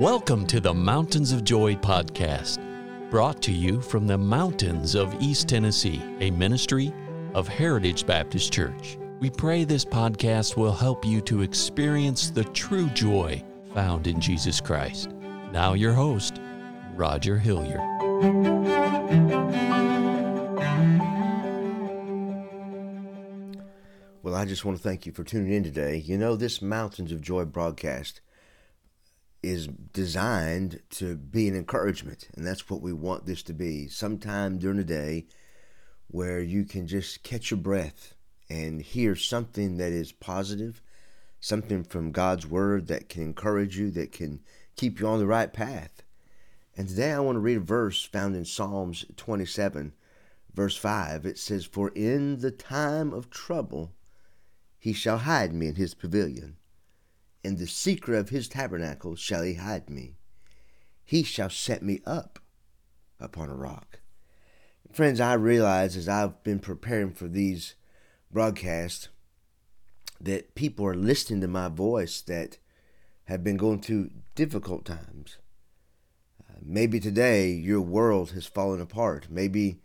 Welcome to the Mountains of Joy podcast, brought to you from the mountains of East Tennessee, a ministry of Heritage Baptist Church. We pray this podcast will help you to experience the true joy found in Jesus Christ. Now, your host, Roger Hilliard. Well, I just want to thank you for tuning in today. You know, this Mountains of Joy broadcast is designed to be an encouragement, and that's what we want this to be. Sometime during the day where you can just catch your breath and hear something that is positive, something from God's Word that can encourage you, that can keep you on the right path. And today I want to read a verse found in Psalms 27, verse 5. It says, For in the time of trouble he shall hide me in his pavilion in the secret of his tabernacle shall he hide me. He shall set me up upon a rock. Friends, I realize as I've been preparing for these broadcasts that people are listening to my voice that have been going through difficult times. Uh, maybe today your world has fallen apart. Maybe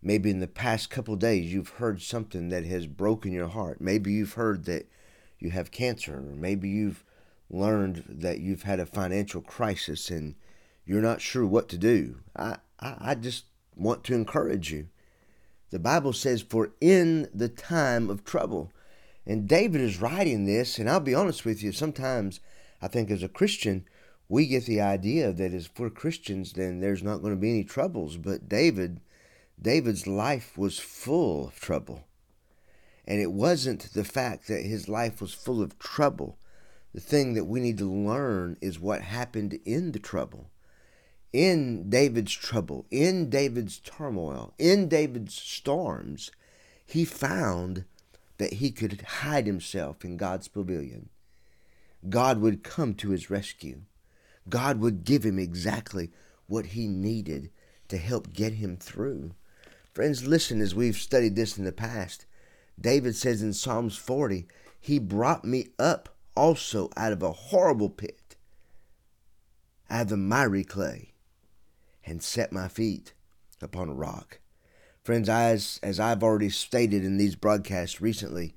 maybe in the past couple days you've heard something that has broken your heart. Maybe you've heard that you have cancer, or maybe you've learned that you've had a financial crisis and you're not sure what to do. I, I, I just want to encourage you. The Bible says, For in the time of trouble. And David is writing this, and I'll be honest with you, sometimes I think as a Christian, we get the idea that as for Christians, then there's not going to be any troubles. But David, David's life was full of trouble. And it wasn't the fact that his life was full of trouble. The thing that we need to learn is what happened in the trouble. In David's trouble, in David's turmoil, in David's storms, he found that he could hide himself in God's pavilion. God would come to his rescue. God would give him exactly what he needed to help get him through. Friends, listen as we've studied this in the past. David says in Psalms 40, He brought me up also out of a horrible pit, out of the miry clay, and set my feet upon a rock. Friends, as, as I've already stated in these broadcasts recently,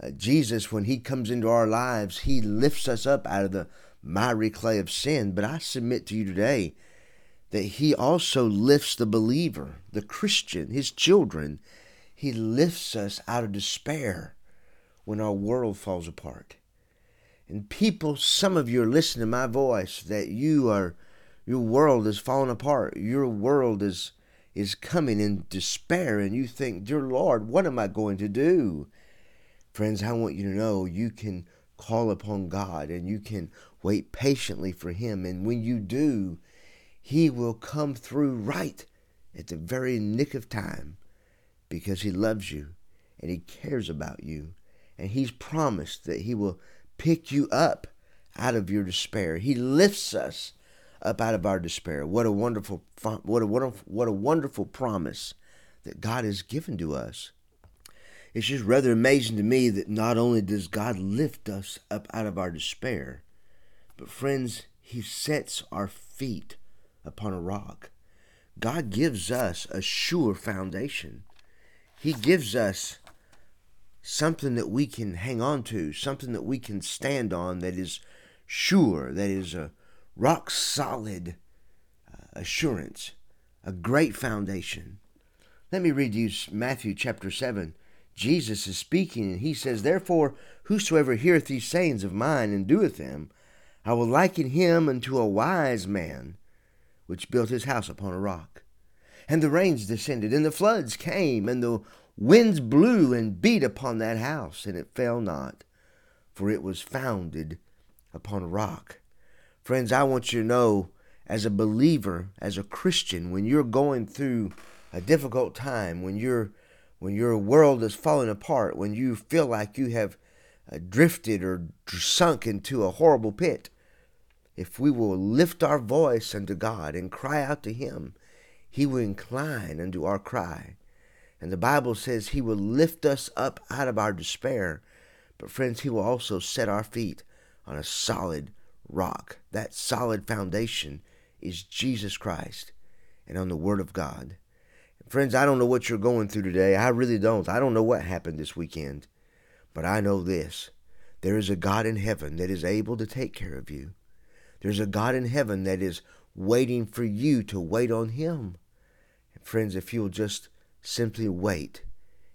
uh, Jesus, when He comes into our lives, He lifts us up out of the miry clay of sin. But I submit to you today that He also lifts the believer, the Christian, His children, he lifts us out of despair when our world falls apart. And people, some of you are listening to my voice that you are, your world is falling apart. Your world is is coming in despair, and you think, Dear Lord, what am I going to do? Friends, I want you to know you can call upon God and you can wait patiently for Him. And when you do, He will come through right at the very nick of time because He loves you and He cares about you. And He's promised that He will pick you up out of your despair. He lifts us up out of our despair. What a wonderful, what a wonderful, what a wonderful promise that God has given to us. It's just rather amazing to me that not only does God lift us up out of our despair, but friends, He sets our feet upon a rock. God gives us a sure foundation. He gives us something that we can hang on to, something that we can stand on that is sure, that is a rock solid uh, assurance, a great foundation. Let me read you Matthew chapter 7. Jesus is speaking, and he says, Therefore, whosoever heareth these sayings of mine and doeth them, I will liken him unto a wise man which built his house upon a rock. And the rains descended, and the floods came, and the winds blew and beat upon that house, and it fell not, for it was founded upon a rock. Friends, I want you to know, as a believer, as a Christian, when you're going through a difficult time, when you when your world is falling apart, when you feel like you have uh, drifted or sunk into a horrible pit, if we will lift our voice unto God and cry out to Him, he will incline unto our cry. And the Bible says he will lift us up out of our despair. But friends, he will also set our feet on a solid rock, that solid foundation is Jesus Christ and on the Word of God. Friends, I don't know what you're going through today. I really don't. I don't know what happened this weekend. But I know this there is a God in heaven that is able to take care of you. There's a God in heaven that is waiting for you to wait on Him. And friends, if you'll just simply wait,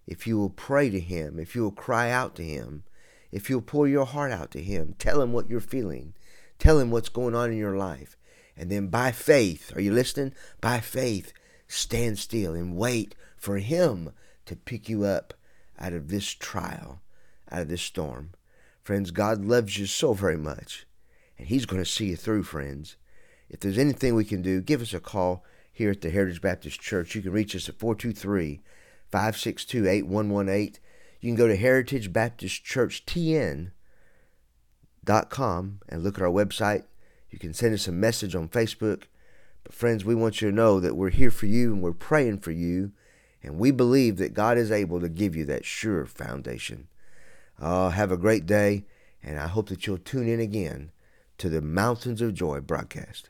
if you will pray to Him, if you will cry out to Him, if you'll pour your heart out to Him, tell Him what you're feeling, tell Him what's going on in your life, and then by faith, are you listening? By faith, stand still and wait for Him to pick you up out of this trial, out of this storm. Friends, God loves you so very much, and He's going to see you through, friends. If there's anything we can do, give us a call here at the Heritage Baptist Church. You can reach us at 423 562 8118. You can go to heritagebaptistchurchtn.com and look at our website. You can send us a message on Facebook. But, friends, we want you to know that we're here for you and we're praying for you. And we believe that God is able to give you that sure foundation. Uh, have a great day, and I hope that you'll tune in again to the Mountains of Joy broadcast.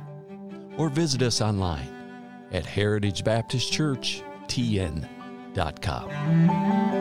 Or visit us online at heritagebaptistchurchtn.com.